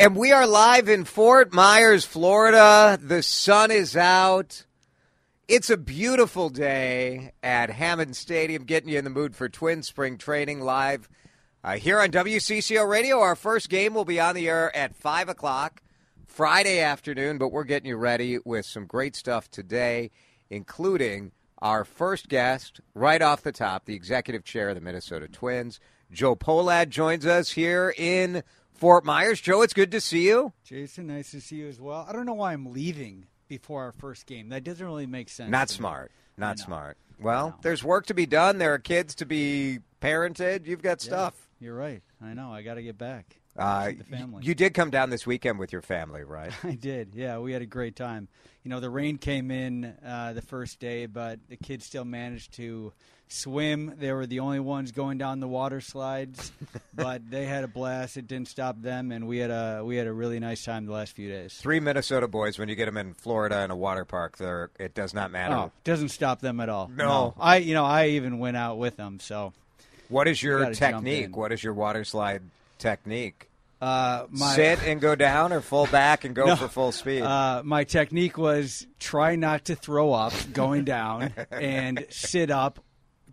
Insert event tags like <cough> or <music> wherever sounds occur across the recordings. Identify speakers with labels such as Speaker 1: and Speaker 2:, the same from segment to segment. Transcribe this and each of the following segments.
Speaker 1: And we are live in Fort Myers, Florida. The sun is out. It's a beautiful day at Hammond Stadium, getting you in the mood for Twin Spring Training live uh, here on WCCO Radio. Our first game will be on the air at 5 o'clock Friday afternoon, but we're getting you ready with some great stuff today, including our first guest right off the top, the executive chair of the Minnesota Twins. Joe Pohlad joins us here in Fort Myers. Joe, it's good to see you.
Speaker 2: Jason, nice to see you as well. I don't know why I'm leaving before our first game. That doesn't really make sense.
Speaker 1: Not
Speaker 2: to me.
Speaker 1: smart. Not smart. Well, there's work to be done. There are kids to be parented. You've got
Speaker 2: Yeah,
Speaker 1: stuff.
Speaker 2: You're right. I know. I got to get back.
Speaker 1: Uh,
Speaker 2: the family.
Speaker 1: You did come down this weekend with your family, right? <laughs>
Speaker 2: I did. Yeah, we had a great time. You know, the rain came in uh, the first day, but the kids still managed to swim. They were the only ones going down the water slides, <laughs> but they had a blast. It didn't stop them, and we had a we had a really nice time the last few days.
Speaker 1: Three Minnesota boys. When you get them in Florida in a water park, there it does not matter.
Speaker 2: Oh, doesn't stop them at all.
Speaker 1: No.
Speaker 2: I you know I even went out with them. So
Speaker 1: What is your technique? What is your water slide technique?
Speaker 2: uh, my
Speaker 1: Sit and go down, or full back and go <laughs>
Speaker 2: No.
Speaker 1: for full speed.
Speaker 2: Uh, my technique was try not to throw up going down <laughs> and sit up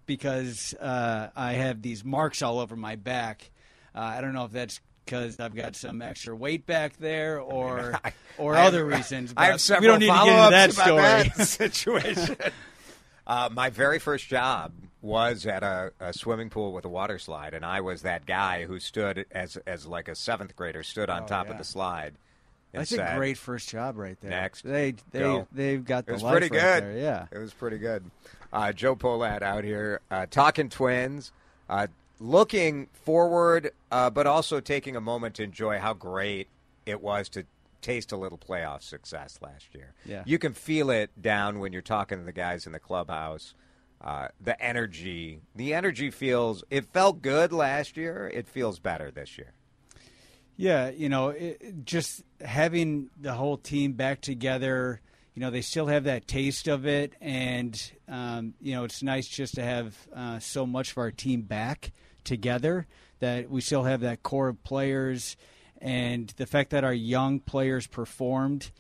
Speaker 2: because uh, I have these marks all over my back. Uh, I don't know if that's because I've got some extra weight back there or
Speaker 1: I-
Speaker 2: or
Speaker 1: I have-
Speaker 2: other reasons.
Speaker 1: I have
Speaker 2: but
Speaker 1: several
Speaker 2: we don't need to get into that story.
Speaker 1: that <laughs> situation. <laughs> uh, my very first job was at a, a swimming pool with a water slide, and I was that guy who stood as as like a seventh grader stood on
Speaker 2: Oh,
Speaker 1: top of the slide.
Speaker 2: That's
Speaker 1: said-
Speaker 2: a great first job right there.
Speaker 1: Next.
Speaker 2: they they
Speaker 1: Go.
Speaker 2: they've got
Speaker 1: It
Speaker 2: the
Speaker 1: was
Speaker 2: life
Speaker 1: pretty
Speaker 2: right
Speaker 1: good.
Speaker 2: there, Yeah.
Speaker 1: It was pretty good. Uh, Joe Pohlad out here uh, talking twins, uh, looking forward, uh, but also taking a moment to enjoy how great it was to taste a little playoff success last year.
Speaker 2: Yeah.
Speaker 1: You can feel it down when you're talking to the guys in the clubhouse. Uh, the energy, the energy feels. It felt good last year. It feels better this year.
Speaker 2: Yeah, you know, it, just having the whole team back together. You know, they still have that taste of it, and um, you know, it's nice just to have uh, so much of our team back together. That we still have that core of players, and the fact that our young players performed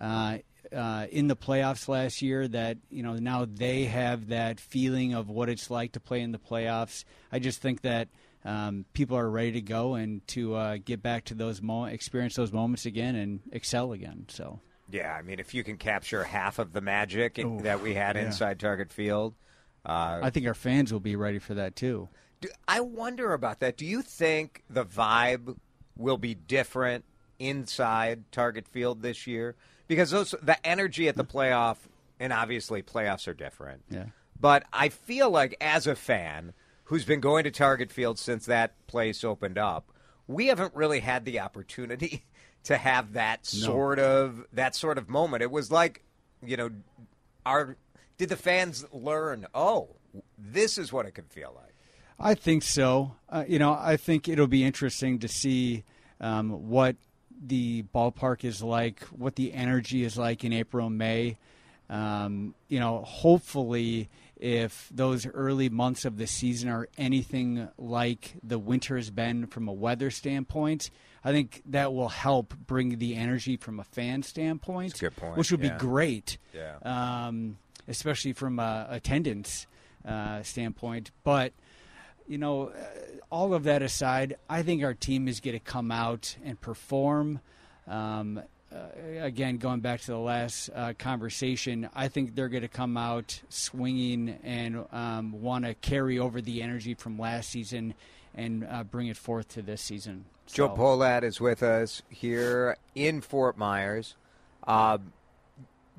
Speaker 2: uh, uh, in the playoffs last year. That you know now they have that feeling of what it's like to play in the playoffs. I just think that um, people are ready to go and to uh, get back to those mo- experience those moments again and excel again. So
Speaker 1: Yeah, I mean, if you can capture half of the magic
Speaker 2: Ooh,
Speaker 1: that we had
Speaker 2: yeah.
Speaker 1: inside Target Field, uh,
Speaker 2: I think our fans will be ready for that too.
Speaker 1: Do, I wonder about that. Do you think the vibe will be different inside Target Field this year? Because those the energy at the playoff, and obviously playoffs are different.
Speaker 2: Yeah.
Speaker 1: But I feel like as a fan who's been going to Target Field since that place opened up, we haven't really had the opportunity <laughs> to have that sort of that sort of moment. It was like, you know, our did the fans learn? Oh, this is what it could feel like.
Speaker 2: I think so. Uh, you know, I think it'll be interesting to see um, what the ballpark is like, what the energy is like in April May. Um, you know, hopefully, if those early months of the season are anything like the winter has been from a weather standpoint, I think that will help bring the energy from a fan standpoint,
Speaker 1: That's a good point,
Speaker 2: which would
Speaker 1: yeah.
Speaker 2: be great
Speaker 1: Yeah.
Speaker 2: um, especially from a attendance uh, standpoint. But you know, uh, all of that aside, I think our team is going to come out and perform. Um, again, going back to the last uh, conversation, I think they're going to come out swinging and um, want to carry over the energy from last season and uh, bring it forth to this season.
Speaker 1: Joe
Speaker 2: So-
Speaker 1: Pohlad is with us here in Fort Myers. Uh,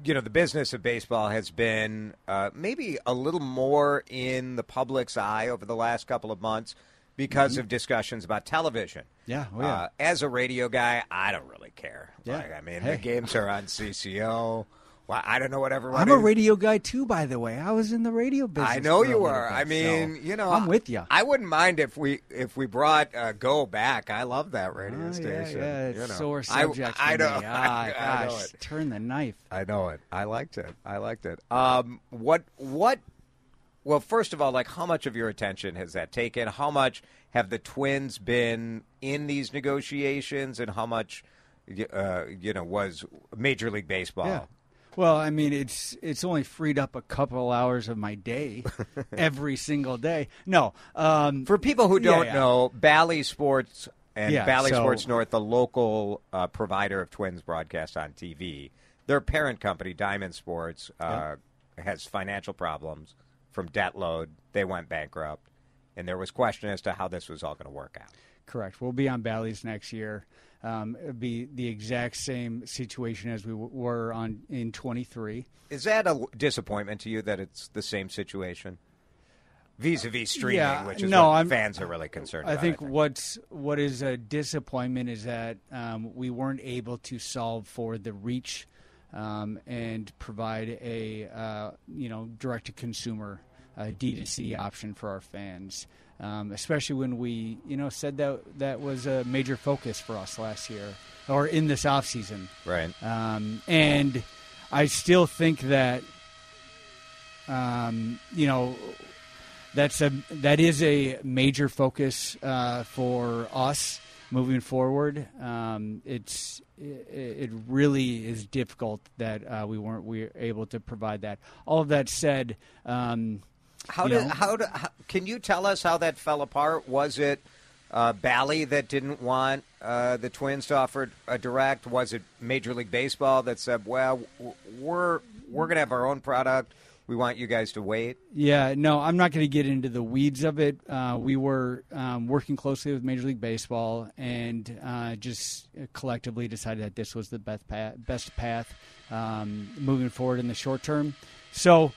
Speaker 1: you know, the business of baseball has been uh, maybe a little more in the public's eye over the last couple of months. Because
Speaker 2: Mm-hmm.
Speaker 1: of discussions about television.
Speaker 2: Yeah, oh, yeah.
Speaker 1: Uh, as a radio guy, I don't really care.
Speaker 2: Yeah.
Speaker 1: Like, I mean,
Speaker 2: Hey.
Speaker 1: the games are on CCO. Well, I don't know what everyone.
Speaker 2: I'm a radio guy too, by the way. I was in the radio business.
Speaker 1: I know you
Speaker 2: bit,
Speaker 1: I mean,
Speaker 2: so
Speaker 1: you know,
Speaker 2: I'm with you.
Speaker 1: I wouldn't mind if we if we brought uh, Go back. I love that radio
Speaker 2: Oh,
Speaker 1: station.
Speaker 2: yeah, it's
Speaker 1: you know.
Speaker 2: sore subject.
Speaker 1: I,
Speaker 2: for
Speaker 1: know. <laughs>
Speaker 2: Ah,
Speaker 1: I, know
Speaker 2: gosh,
Speaker 1: it.
Speaker 2: turn the knife.
Speaker 1: I know it. I liked it. I liked it. Um, what what? Well, first of all, like how much of your attention has that taken? How much have the Twins been in these negotiations, and how much, uh, you know, was Major League Baseball?
Speaker 2: Yeah. Well, I mean, it's it's only freed up a couple hours of my day <laughs> every single day. No, um,
Speaker 1: For people who don't
Speaker 2: yeah.
Speaker 1: know, Bally Sports and
Speaker 2: Yeah,
Speaker 1: Bally
Speaker 2: so-
Speaker 1: Sports North, the local uh, provider of Twins broadcast on TV, their parent company, Diamond Sports, uh, has financial problems from debt load. They went bankrupt, and there was question as to how this was all going to work out.
Speaker 2: Correct. We'll be on Bally's next year. Um, it'll be the exact same situation as we w- were on in 23.
Speaker 1: Is that a disappointment to you that it's the same situation? Vis-a-vis streaming,
Speaker 2: Yeah,
Speaker 1: which is
Speaker 2: no,
Speaker 1: what
Speaker 2: I'm-
Speaker 1: fans are really concerned
Speaker 2: I
Speaker 1: about.
Speaker 2: think what's what is a disappointment is that um, we weren't able to solve for the reach um, and provide a uh, you know direct to consumer uh, D2C option for our fans. Um, especially when we, you know, said that that was a major focus for us last year or in this off season.
Speaker 1: right.
Speaker 2: Um, and I still think that, um, you know, that's a that is a major focus uh, for us moving forward. Um, it's it, it really is difficult that uh, we weren't we were able to provide that. All of that said. Um,
Speaker 1: How did how, did- how can you tell us how that fell apart? Was it uh, Bally that didn't want uh, the Twins to offer a direct? Was it Major League Baseball that said, "Well, we're we're going to have our own product. We want you guys to wait"?
Speaker 2: Yeah, no, I'm not going to get into the weeds of it. Uh, we were um, working closely with Major League Baseball and uh, just collectively decided that this was the best path, best path um, moving forward in the short term. So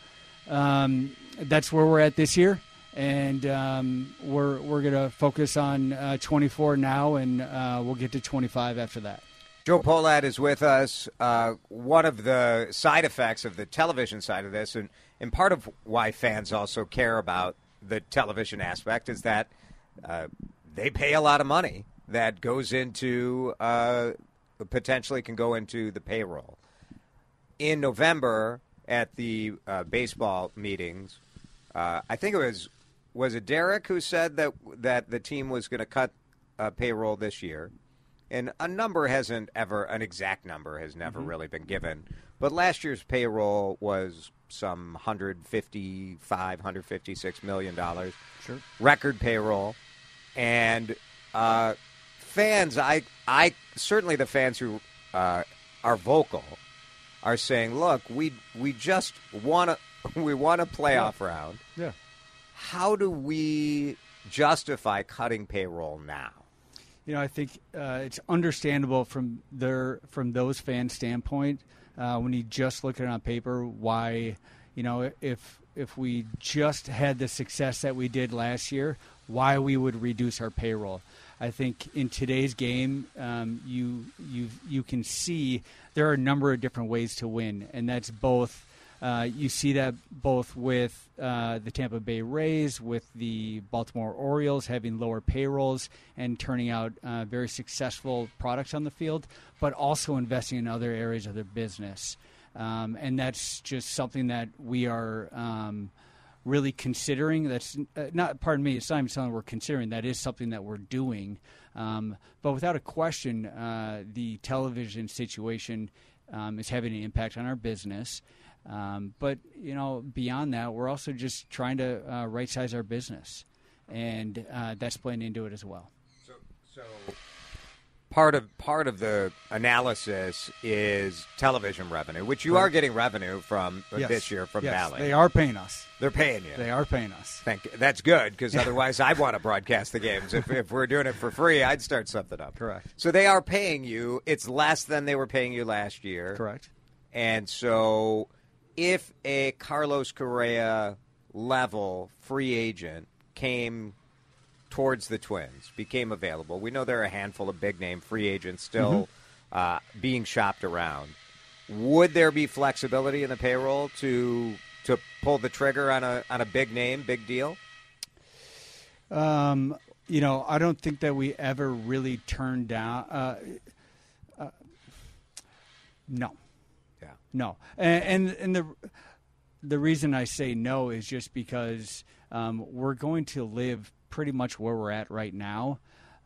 Speaker 2: um, that's where we're at this year, and um, we're we're to focus on uh, 24 now, and uh, we'll get to 25 after that.
Speaker 1: Joe Pohlad is with us. Uh, one of the side effects of the television side of this, and, and part of why fans also care about the television aspect, is that uh, they pay a lot of money that goes into uh, potentially can go into the payroll. In November, at the uh, baseball meetings, uh, I think it was was it Derek who said that that the team was going to cut uh, payroll this year? And a number hasn't ever an exact number has never really been given. But last year's payroll was some 155 156 million dollars.
Speaker 2: Sure.
Speaker 1: record payroll. And uh, fans i i certainly the fans who uh, are vocal are saying look we we just want to <laughs> we want a playoff round
Speaker 2: Yeah.
Speaker 1: how do we justify cutting payroll now
Speaker 2: You know, I think uh, it's understandable from their from those fans' standpoint uh, when you just look at it on paper why, you know, if if we just had the success that we did last year, why we would reduce our payroll. I think in today's game, um, you you you can see there are a number of different ways to win, and that's both. Uh, you see that both with uh, the Tampa Bay Rays, with the Baltimore Orioles having lower payrolls and turning out uh, very successful products on the field, but also investing in other areas of their business. Um, and that's just something that we are um, really considering. That's uh, not, pardon me, it's not even something we're considering. That is something that we're doing. Um, but without a question, uh, the television situation um, is having an impact on our business. Um, but you know, beyond that, we're also just trying to uh, right size our business, and uh, that's playing into it as well.
Speaker 1: So, so part of part of the analysis is television revenue, which you are getting revenue from uh, this year from
Speaker 2: yes,
Speaker 1: Bally.
Speaker 2: They are paying us.
Speaker 1: They're paying you.
Speaker 2: They are paying us.
Speaker 1: Thank That's good because otherwise I'd want to broadcast the games. If, if we're doing it for free, I'd start something up.
Speaker 2: Correct.
Speaker 1: So they are paying you. It's less than they were paying you last year.
Speaker 2: Correct.
Speaker 1: And so if a Carlos Correa level free agent came towards the Twins became available, we know there are a handful of big name free agents still uh, being shopped around. Would there be flexibility in the payroll to to pull the trigger on a on a big name, big deal?
Speaker 2: Um, you know, I don't think that we ever really turned down. Uh, uh, no. No, and, and and the the reason I say no is just because um, we're going to live pretty much where we're at right now.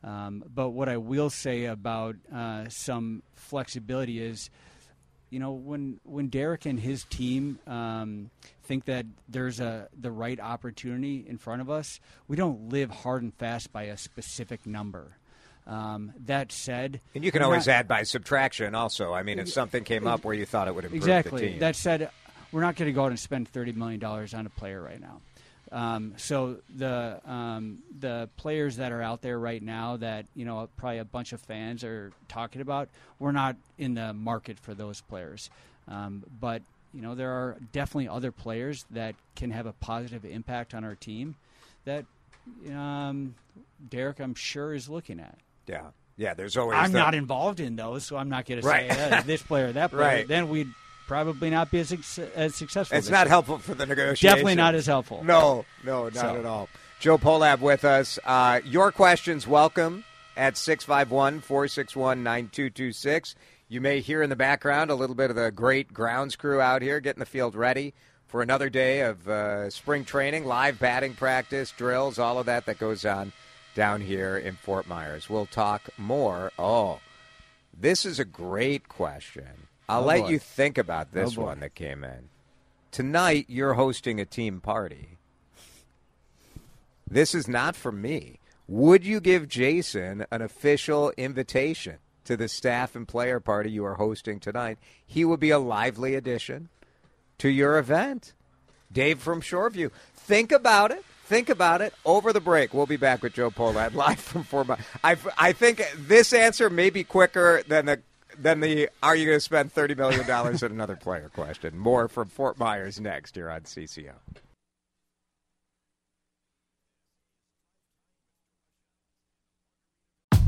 Speaker 2: Um, but what I will say about uh, some flexibility is, you know, when when Derek and his team um, think that there's a the right opportunity in front of us, we don't live hard and fast by a specific number. Um, that said,
Speaker 1: And you can
Speaker 2: we're
Speaker 1: always
Speaker 2: not-
Speaker 1: add by subtraction. Also, I mean, if something came up where you thought it would improve
Speaker 2: exactly.
Speaker 1: the team,
Speaker 2: That said, we're not going to go out and spend thirty million dollars on a player right now. Um, so the um, the players that are out there right now that you know probably a bunch of fans are talking about, we're not in the market for those players. Um, but you know there are definitely other players that can have a positive impact on our team that um, Derek, I'm sure, is looking at.
Speaker 1: Yeah, yeah. There's always.
Speaker 2: I'm
Speaker 1: the-
Speaker 2: not involved in those, so I'm not going to say uh, this player, that player.
Speaker 1: Right.
Speaker 2: Then we'd probably not be as, as successful.
Speaker 1: It's not
Speaker 2: year.
Speaker 1: helpful for the negotiation.
Speaker 2: Definitely not as helpful.
Speaker 1: No, no, not
Speaker 2: So.
Speaker 1: at all. Joe Pohlad with us. Uh, your questions welcome at 651 461 9226. You may hear in the background a little bit of the great grounds crew out here getting the field ready for another day of uh, spring training, live batting practice, drills, all of that that goes on down here in Fort Myers. We'll talk more. Oh, this is a great question. I'll
Speaker 2: Oh,
Speaker 1: let
Speaker 2: boy.
Speaker 1: you think about oh, this
Speaker 2: Oh,
Speaker 1: one that came in. Tonight, you're hosting a team party. This is not for me. Would you give Jason an official invitation to the staff and player party you are hosting tonight? He would be a lively addition to your event. Dave from Shoreview. Think about it. Think about it. Over the break, we'll be back with Joe Pohlad <laughs> live from Fort Myers. I, I think this answer may be quicker than the than the Are you going to spend thirty million dollars on another player question? More from Fort Myers next here on CCO.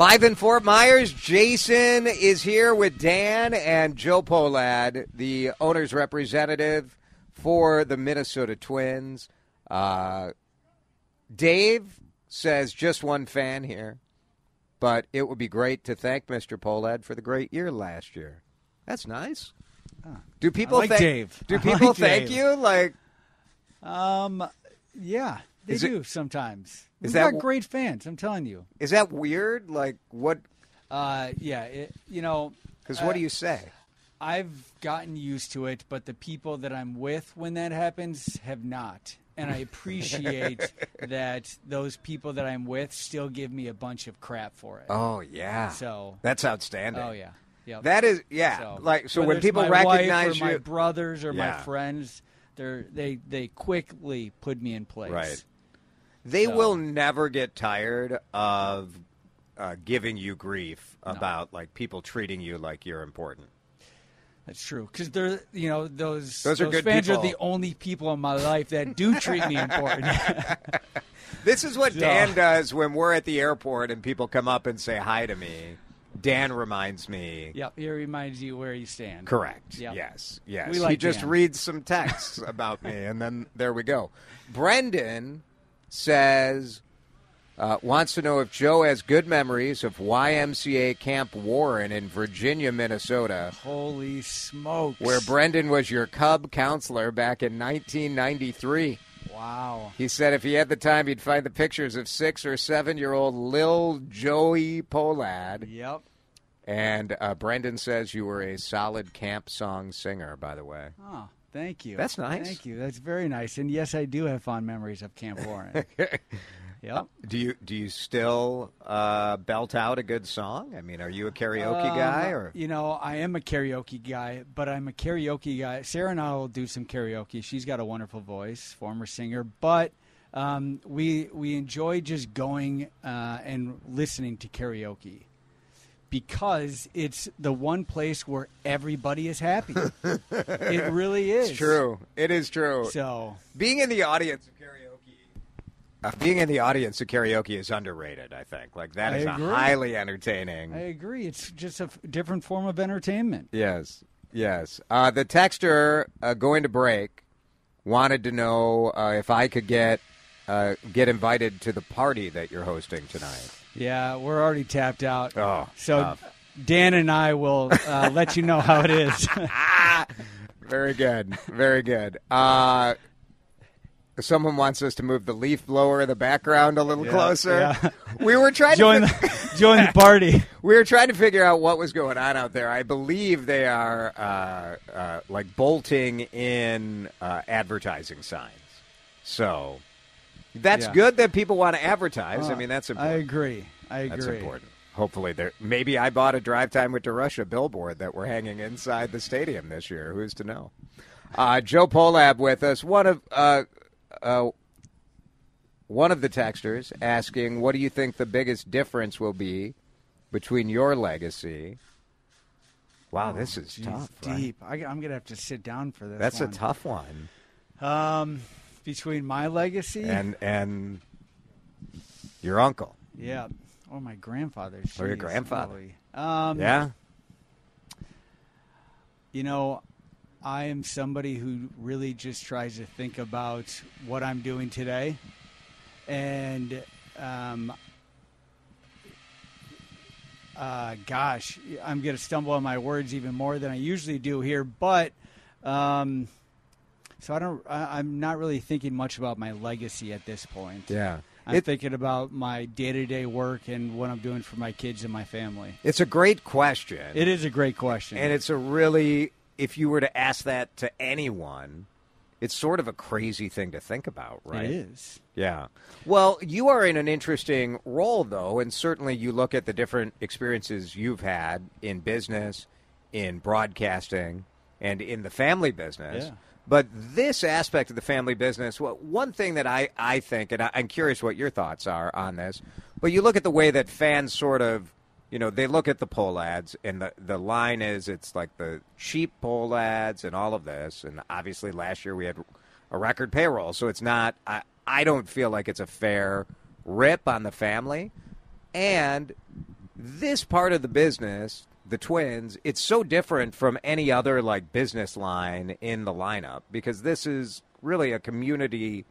Speaker 1: Live in Fort Myers, Jason is here with Dan and Joe Pohlad, the owner's representative for the Minnesota Twins. Uh, Dave says just one fan here, but it would be great to thank Mr. Pohlad for the great year last year. That's nice. Do people
Speaker 2: like
Speaker 1: thank
Speaker 2: Dave.
Speaker 1: Do
Speaker 2: I
Speaker 1: people
Speaker 2: like
Speaker 1: thank
Speaker 2: Dave.
Speaker 1: you? Like
Speaker 2: Um, yeah, they
Speaker 1: Is it-
Speaker 2: do sometimes.
Speaker 1: is
Speaker 2: We've
Speaker 1: that
Speaker 2: got great fans. I'm telling you.
Speaker 1: is that weird? Like what?
Speaker 2: Uh, yeah, it, you know,
Speaker 1: Because what
Speaker 2: uh,
Speaker 1: do you say?
Speaker 2: I've gotten used to it, but the people that I'm with when that happens have not. And I appreciate <laughs> that those people that I'm with still give me a bunch of crap for it.
Speaker 1: Oh yeah,
Speaker 2: So,
Speaker 1: that's outstanding.
Speaker 2: oh yeah, yeah.
Speaker 1: That is yeah. like so when people recognize
Speaker 2: or my brothers or
Speaker 1: Yeah.
Speaker 2: my friends, they're they they quickly put me in place.
Speaker 1: Right. They
Speaker 2: So-
Speaker 1: will never get tired of uh, giving you grief about like people treating you like you're important.
Speaker 2: That's true because they're you know those
Speaker 1: Those are good
Speaker 2: fans
Speaker 1: people.
Speaker 2: are the only people in my life that do treat me important. <laughs>
Speaker 1: This is what
Speaker 2: So-
Speaker 1: Dan does when we're at the airport and people come up and say hi to me. Dan reminds me.
Speaker 2: yep, he reminds you where you stand.
Speaker 1: Correct.
Speaker 2: Yep.
Speaker 1: Yes. Yes.
Speaker 2: We
Speaker 1: he
Speaker 2: like
Speaker 1: just
Speaker 2: Dan.
Speaker 1: reads some texts about me, and then there we go. Brendan says uh, wants to know if Joe has good memories of YMCA Camp Warren in Virginia, Minnesota,
Speaker 2: Holy smokes!
Speaker 1: where Brendan was your Cub counselor back in 1993.
Speaker 2: wow.
Speaker 1: He said if he had the time, he'd find the pictures of six or seven year old Lil Joey Pohlad.
Speaker 2: Yep.
Speaker 1: And uh, Brendan says you were a solid camp song singer, by the way.
Speaker 2: Oh, Thank you.
Speaker 1: That's nice.
Speaker 2: Thank you. That's very nice. And yes, I do have fond memories of Camp Warren. <laughs> yep.
Speaker 1: Do you do you still uh, belt out a good song? I mean, are you a karaoke guy
Speaker 2: Um,
Speaker 1: or?
Speaker 2: You know, I am a karaoke guy, but I'm a karaoke guy. Sarah and I will do some karaoke. She's got a wonderful voice, former singer, but um, we we enjoy just going uh, and listening to karaoke because it's the one place where everybody is happy. <laughs> it really is
Speaker 1: It's true. It is true.
Speaker 2: So
Speaker 1: being in the audience of karaoke, uh, being in the audience of karaoke is underrated. I think like that
Speaker 2: I
Speaker 1: is highly entertaining.
Speaker 2: I agree. It's just a f- different form of entertainment.
Speaker 1: Yes, yes. Uh, the texter uh, going to break wanted to know uh, if I could get uh, get invited to the party that you're hosting tonight.
Speaker 2: Yeah, we're already tapped out.
Speaker 1: Oh,
Speaker 2: so
Speaker 1: tough.
Speaker 2: Dan and I will uh, let you know how it is. <laughs>
Speaker 1: Very good, very good. Uh, someone wants us to move the leaf blower in the background a little
Speaker 2: Yeah,
Speaker 1: closer.
Speaker 2: yeah.
Speaker 1: We were trying
Speaker 2: join
Speaker 1: to.
Speaker 2: the <laughs> join the party. <laughs>
Speaker 1: We were trying to figure out what was going on out there. I believe they are uh, uh, like bolting in uh, advertising signs. So that's
Speaker 2: Yeah.
Speaker 1: good that people want to advertise. I
Speaker 2: Uh,
Speaker 1: mean, that's important.
Speaker 2: I agree. I agree.
Speaker 1: That's important. Hopefully, there. Maybe I bought a drive time with Russia billboard that we're hanging inside the stadium this year. Who's to know? Uh, Joe Pohlad with us. One of uh, uh, one of the texters asking, "What do you think the biggest difference will be between your legacy?" Wow, this is
Speaker 2: Jeez,
Speaker 1: tough. right?
Speaker 2: deep. I, am gonna have to sit down for this.
Speaker 1: That's
Speaker 2: one.
Speaker 1: a tough one.
Speaker 2: Um, between my legacy
Speaker 1: And and your uncle.
Speaker 2: yeah, or my grandfather.
Speaker 1: Or your
Speaker 2: Jeez,
Speaker 1: grandfather.
Speaker 2: Um,
Speaker 1: Yeah.
Speaker 2: You know, I am somebody who really just tries to think about what I'm doing today, and um, uh, gosh, I'm going to stumble on my words even more than I usually do here, but. Um, so I don't. I, I'm not really thinking much about my legacy at this point.
Speaker 1: Yeah.
Speaker 2: I'm
Speaker 1: It-
Speaker 2: thinking about my day-to-day work and what I'm doing for my kids and my family.
Speaker 1: It's a great question.
Speaker 2: It is a great question.
Speaker 1: And it's a really, if you were to ask that to anyone, it's sort of a crazy thing to think about, right?
Speaker 2: It is.
Speaker 1: Yeah. Well, you are in an interesting role, though, and certainly you look at the different experiences you've had in business, in broadcasting, and in the family business.
Speaker 2: Yeah.
Speaker 1: But this aspect of the family business, well, one thing that I, I think, and I, I'm curious what your thoughts are on this, but you look at the way that fans sort of, you know, they look at the Pohlads, and the, the line is it's like the cheap Pohlads and all of this. And obviously, last year we had a record payroll, so it's not, I, I don't feel like it's a fair rip on the family. And this part of the business, the twins, it's so different from any other like business line in the lineup because this is really a community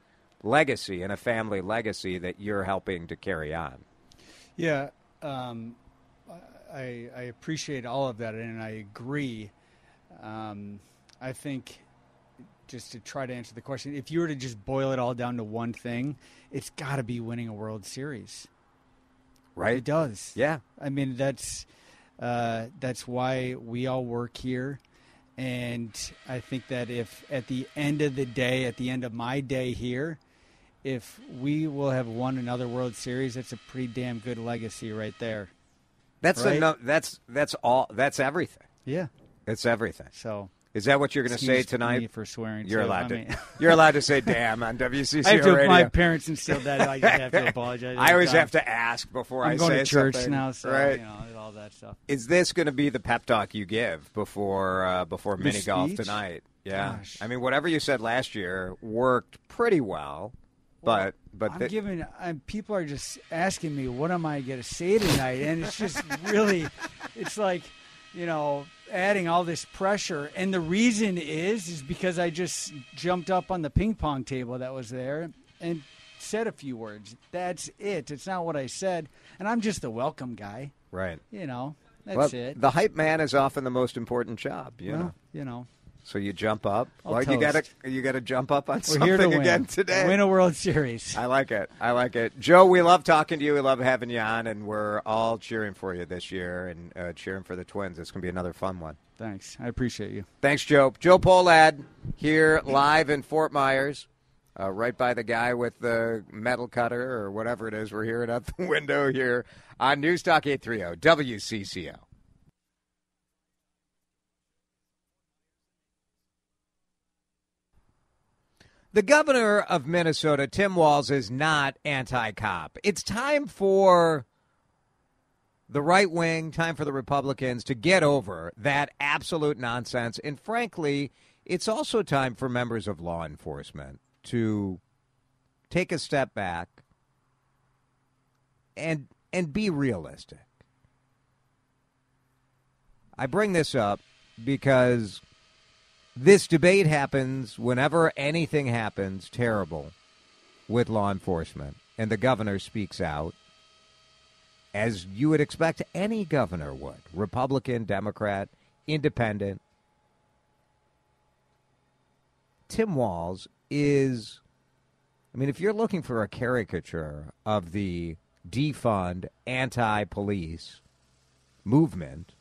Speaker 1: legacy and a family legacy that you're helping to carry on.
Speaker 2: Yeah, um, I, I appreciate all of that, and I agree. Um, I think just to try to answer the question, if you were to just boil it all down to one thing, it's got to be winning a World Series.
Speaker 1: Right?
Speaker 2: It does.
Speaker 1: Yeah.
Speaker 2: I mean, that's uh, that's why we all work here, and I think that if at the end of the day, at the end of my day here, if we will have won another World Series, that's a pretty damn good legacy right there.
Speaker 1: That's
Speaker 2: Right.
Speaker 1: enough that's that's all that's everything.
Speaker 2: Yeah.
Speaker 1: It's everything.
Speaker 2: So
Speaker 1: Is that what you're going to say
Speaker 2: excuse me
Speaker 1: tonight?
Speaker 2: for swearing.
Speaker 1: You're
Speaker 2: too.
Speaker 1: allowed
Speaker 2: I
Speaker 1: to.
Speaker 2: mean- <laughs>
Speaker 1: you're allowed to say <laughs> "damn" on WCCO
Speaker 2: I have to.
Speaker 1: radio.
Speaker 2: My parents instilled that. I just have to <laughs> apologize.
Speaker 1: I always have to ask before
Speaker 2: I'm
Speaker 1: I
Speaker 2: going
Speaker 1: say
Speaker 2: to church
Speaker 1: something.
Speaker 2: now, so
Speaker 1: right?
Speaker 2: you know all that stuff.
Speaker 1: Is this going to be the pep talk you give before uh, before
Speaker 2: The
Speaker 1: mini golf tonight? Yeah,
Speaker 2: Gosh.
Speaker 1: I mean, whatever you said last year worked pretty well, but but
Speaker 2: I'm
Speaker 1: the-
Speaker 2: giving. I'm, people are just asking me, what am I going to say tonight? And it's just really, it's like, you know, adding all this pressure. And the reason is, is because I just jumped up on the ping pong table that was there and said a few words. That's it. It's not what I said. And I'm just the welcome guy.
Speaker 1: right.
Speaker 2: You know, that's
Speaker 1: well,
Speaker 2: it.
Speaker 1: the hype man is often the most important job. You
Speaker 2: well,
Speaker 1: know,
Speaker 2: you know.
Speaker 1: So you jump up.
Speaker 2: I'll
Speaker 1: well, you got to you got to jump up on
Speaker 2: We're
Speaker 1: something
Speaker 2: here to win.
Speaker 1: again today.
Speaker 2: Win a World Series.
Speaker 1: I like it. I like it. Joe, we love talking to you. We love having you on, and we're all cheering for you this year and uh, cheering for the Twins. It's going to be another fun one.
Speaker 2: Thanks. I appreciate you.
Speaker 1: Thanks, Joe. Joe Pohlad here live in Fort Myers, uh, right by the guy with the metal cutter or whatever it is we're hearing out the <laughs> window here on News Talk 830 WCCO. The governor of Minnesota, Tim Walz, is not anti cop. It's time for the right wing, time for the Republicans to get over that absolute nonsense. And frankly, it's also time for members of law enforcement to take a step back and and be realistic. I bring this up because this debate happens whenever anything happens terrible with law enforcement and the governor speaks out as you would expect any governor would Republican, Democrat, Independent. Tim Walz is, I mean, if you're looking for a caricature of the defund, anti police movement,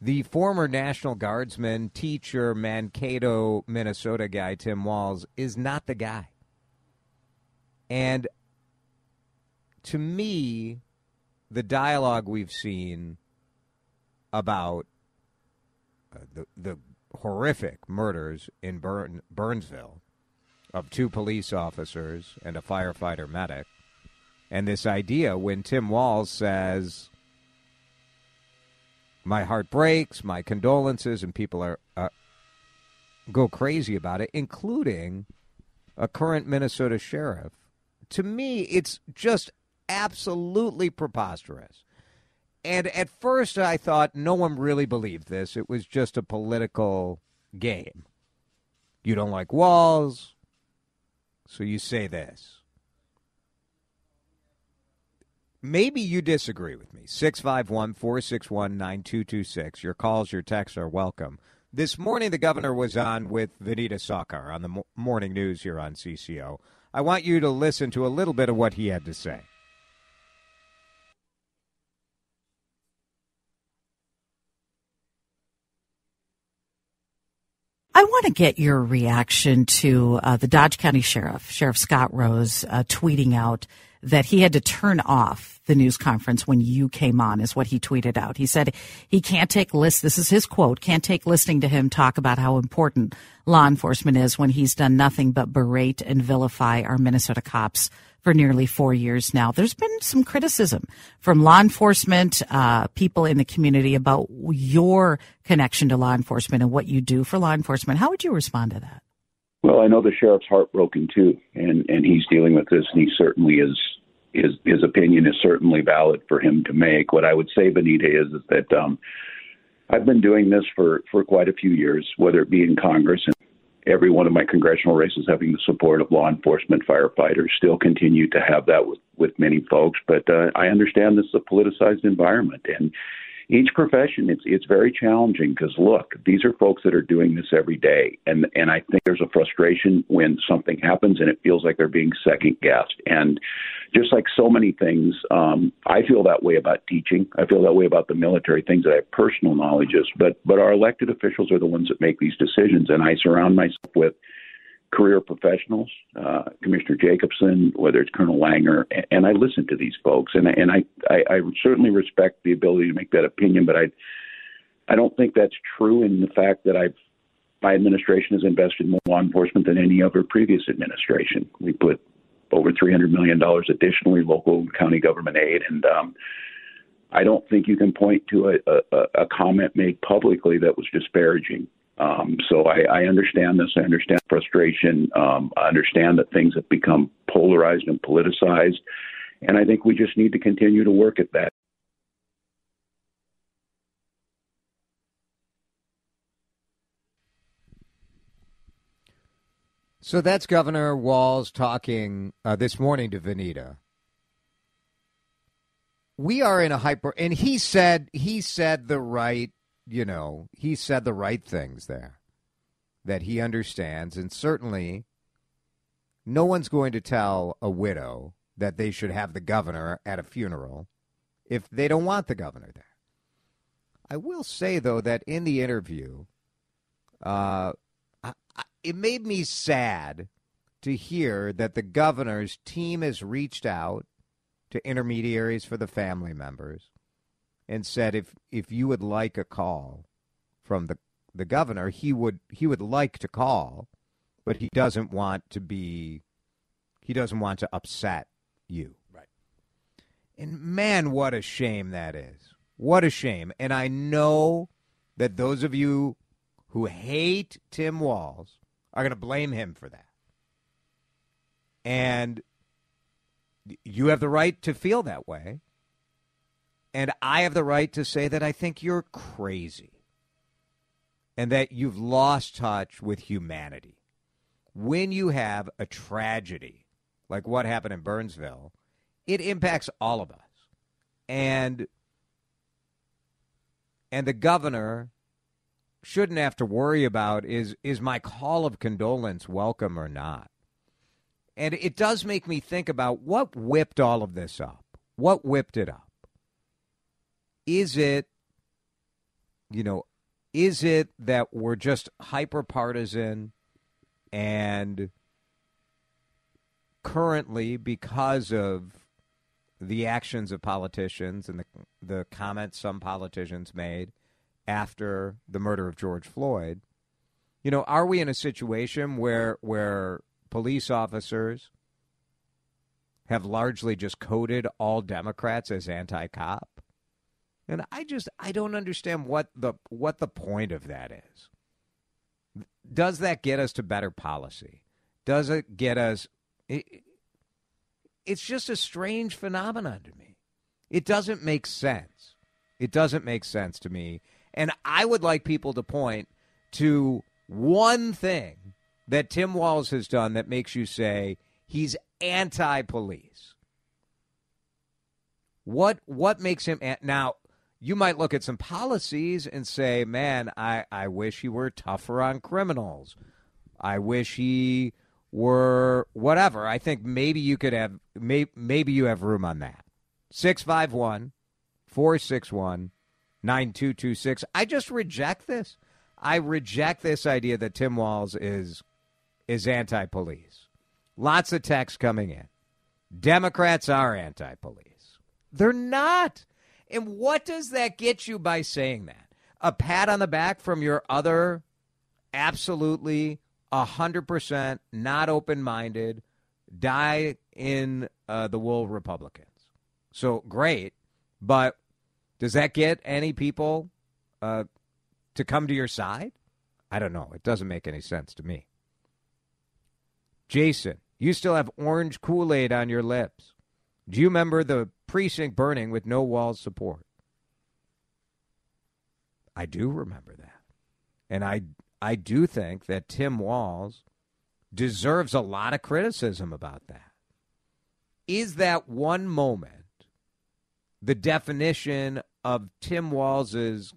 Speaker 1: the former National Guardsman, teacher, Mankato, Minnesota guy, Tim Walz, is not the guy. And to me, the dialogue we've seen about uh, the the horrific murders in Burn, Burnsville of two police officers and a firefighter medic, and this idea when Tim Walz says, "My heart breaks, my condolences," and people are uh, go crazy about it, including a current Minnesota sheriff. To me, it's just absolutely preposterous. And at first, I thought no one really believed this. It was just a political game. You don't like Walz, so you say this. Maybe you disagree with me. 651 461 9226. Your calls, your texts are welcome. This morning, the governor was on with Vineeta Sawkar on the mo- morning news here on CCO. I want you to listen to a little bit of what he had to say.
Speaker 3: I want to get your reaction to uh, the Dodge County Sheriff, Sheriff Scott Rose, uh, tweeting out that he had to turn off the news conference when you came on, is what he tweeted out. He said he can't take list. This is his quote. Can't take listening to him talk about how important law enforcement is when he's done nothing but berate and vilify our Minnesota cops for nearly four years now. There's been some criticism from law enforcement, uh, people in the community about your connection to law enforcement and what you do for law enforcement. How would you respond to that?
Speaker 4: Well, I know the sheriff's heartbroken too, and and he's dealing with this, and he certainly is. His his opinion is certainly valid for him to make. What I would say, Vineeta, is, is that um, I've been doing this for for quite a few years, whether it be in Congress and every one of my congressional races having the support of law enforcement, firefighters. Still continue to have that with with many folks, but uh, I understand this is a politicized environment and each profession it's it's very challenging because look these are folks that are doing this every day. And and I think there's a frustration when something happens and it feels like they're being second guessed and just like so many things um I feel that way about teaching. I feel that way about the military things that I have personal knowledge is. But but our elected officials are the ones that make these decisions. And I surround myself with career professionals, uh, Commissioner Jacobson, whether it's Colonel Langer, and, and I listen to these folks, and and I, I I certainly respect the ability to make that opinion, but I I don't think that's true in the fact that I've my administration has invested more law enforcement than any other previous administration. We put over three hundred million dollars additionally local and county government aid, and um, I don't think you can point to a, a, a comment made publicly that was disparaging um, so I, I understand this. I understand frustration. Um, I understand that things have become polarized and politicized. And I think we just need to continue to work at that.
Speaker 1: So that's Governor Walz talking uh, this morning to Vineeta. We are in a hyper, and he said he said the right you know, he said the right things there, that he understands, and certainly no one's going to tell a widow that they should have the governor at a funeral if they don't want the governor there. I will say, though, that in the interview, uh, I, I, it made me sad to hear that the governor's team has reached out to intermediaries for the family members and said if if you would like a call from the the governor, he would he would like to call, but he doesn't want to be he doesn't want to upset you.
Speaker 5: Right.
Speaker 1: And man, what a shame that is. What a shame. And I know that those of you who hate Tim Walz are going to blame him for that. And you have the right to feel that way. And I have the right to say that I think you're crazy and that you've lost touch with humanity. When you have a tragedy like what happened in Burnsville, it impacts all of us. And and the governor shouldn't have to worry about is is my call of condolence welcome or not. And it does make me think about what whipped all of this up. What whipped it up? Is it, you know, is it that we're just hyper partisan and currently because of the actions of politicians and the, the comments some politicians made after the murder of George Floyd, you know, are we in a situation where where police officers have largely just coded all Democrats as anti-cop? And I just I don't understand what the what the point of that is. Does that get us to better policy? Does it get us it, it's just a strange phenomenon to me. It doesn't make sense. It doesn't make sense to me. And I would like people to point to one thing that Tim Walz has done that makes you say he's anti police. What what makes him now you might look at some policies and say, man, I, I wish he were tougher on criminals. I wish he were whatever. I think maybe you could have, may, maybe you have room on that. 651 461 9226. I just reject this. I reject this idea that Tim Walz is is anti-police. Lots of texts coming in. Democrats are anti-police. They're not. And what does that get you by saying that? A pat on the back from your other absolutely 100% not open minded, die in uh, the wool Republicans. So great. But does that get any people uh, to come to your side? I don't know. It doesn't make any sense to me. Jason, you still have orange Kool Aid on your lips. Do you remember the precinct burning with no Walz support? I do remember that. And I I do think that Tim Walz deserves a lot of criticism about that. Is that one moment the definition of Tim Walz's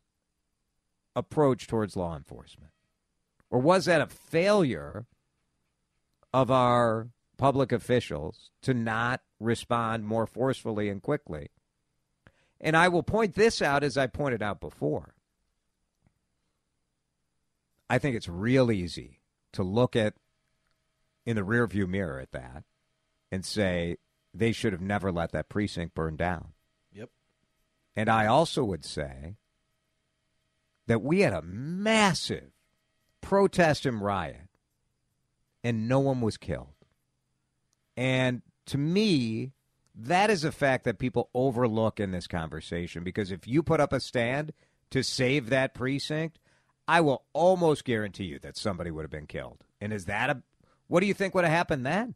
Speaker 1: approach towards law enforcement? Or was that a failure of our public officials to not respond more forcefully and quickly. And I will point this out as I pointed out before. I think it's real easy to look at in the rearview mirror at that and say they should have never let that precinct burn down.
Speaker 5: Yep.
Speaker 1: And I also would say that we had a massive protest and riot and no one was killed. And to me, that is a fact that people overlook in this conversation because if you put up a stand to save that precinct, I will almost guarantee you that somebody would have been killed. And is that a what do you think would have happened then?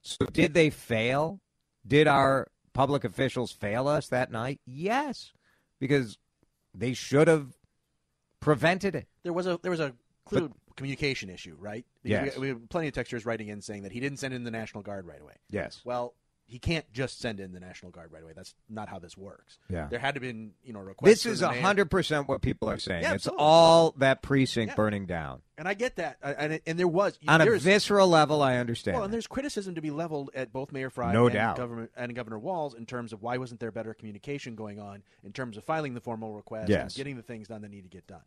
Speaker 1: So did they fail? Did our public officials fail us that night? Yes, because they should have prevented it.
Speaker 5: There was a there was a clue communication issue, right?
Speaker 1: Because
Speaker 5: yes. We, we have plenty of textures writing in saying that he didn't send in the National Guard right away.
Speaker 1: Yes.
Speaker 5: Well, he can't just send in the National Guard right away. That's not how this works.
Speaker 1: Yeah.
Speaker 5: there had to been you know requests.
Speaker 1: This is hundred percent what people are saying.
Speaker 5: Yeah,
Speaker 1: it's
Speaker 5: absolutely.
Speaker 1: all that precinct
Speaker 5: Yeah.
Speaker 1: burning down
Speaker 5: and I get that, and and there was
Speaker 1: on a visceral level. I understand.
Speaker 5: Well, and there's criticism to be leveled at both Mayor Frey
Speaker 1: No
Speaker 5: and
Speaker 1: doubt.
Speaker 5: government and Governor Walz in terms of why wasn't there better communication going on in terms of filing the formal request
Speaker 1: Yes.
Speaker 5: and getting the things done that need to get done.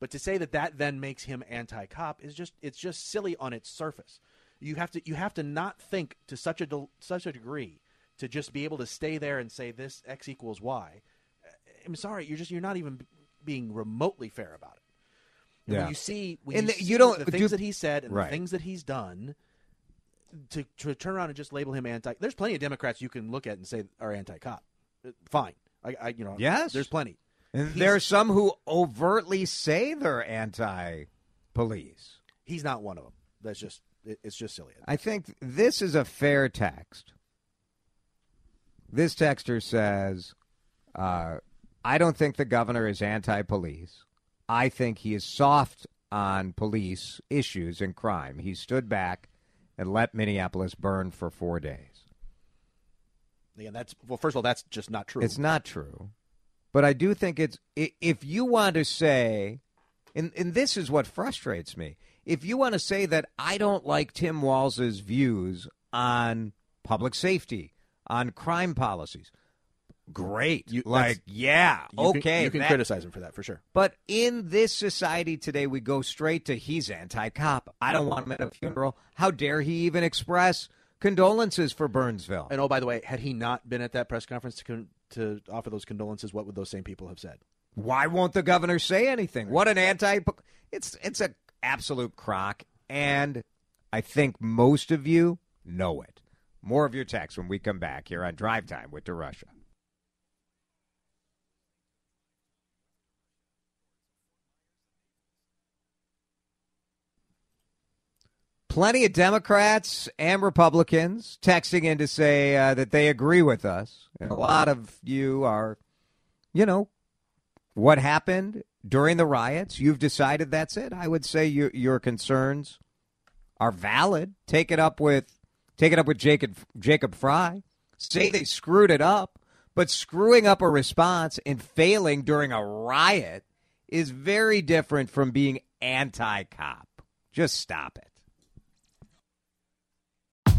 Speaker 5: But to say that that then makes him anti-cop is just it's just silly on its surface. You have to you have to not think to such a del- such a degree to just be able to stay there and say this x equals y. I'm sorry, you're just you're not even being remotely fair about it. And
Speaker 1: Yeah.
Speaker 5: When you see when
Speaker 1: And
Speaker 5: you,
Speaker 1: the- you
Speaker 5: see
Speaker 1: don't-
Speaker 5: the
Speaker 1: do-
Speaker 5: things that he said and
Speaker 1: Right.
Speaker 5: the things that he's done, to, to turn around and just label him anti. There's plenty of Democrats you can look at and say are anti-cop. Uh, Fine, I, I you know
Speaker 1: Yes.
Speaker 5: there's plenty.
Speaker 1: And there are some who overtly say they're anti-police.
Speaker 5: He's not one of them. That's just it, it's just silly.
Speaker 1: I think this is a fair text. This texter says, uh, I don't think the governor is anti police. I think he is soft on police issues and crime. He stood back and let Minneapolis burn for four days.
Speaker 5: Again, that's well. First of all, that's just not true.
Speaker 1: It's not true. But I do think it's if you want to say, and, and this is what frustrates me. If you want to say that I don't like Tim Walz's views on public safety, on crime policies, great.
Speaker 5: You-
Speaker 1: like, yeah,
Speaker 5: You can-
Speaker 1: okay.
Speaker 5: you can
Speaker 1: that-
Speaker 5: criticize him for that for sure.
Speaker 1: But in this society today, we go straight to he's anti-cop. I don't want him at a funeral. How dare he even express condolences for Burnsville?
Speaker 5: And oh, by the way, had he not been at that press conference to con- to offer those condolences, what would those same people have said?
Speaker 1: Why won't the governor say anything? What an anti it's it's a absolute crock and I think most of you know it. More of your text when we come back here on Drive Time with DeRusha. Plenty of Democrats and Republicans texting in to say uh, that they agree with us. And a lot of you are, you know, what happened during the riots. You've decided that's it. I would say your your concerns are valid. Take it up with take it up with Jacob Jacob Frey. Say they screwed it up, but screwing up a response and failing during a riot is very different from being anti-cop. Just stop it.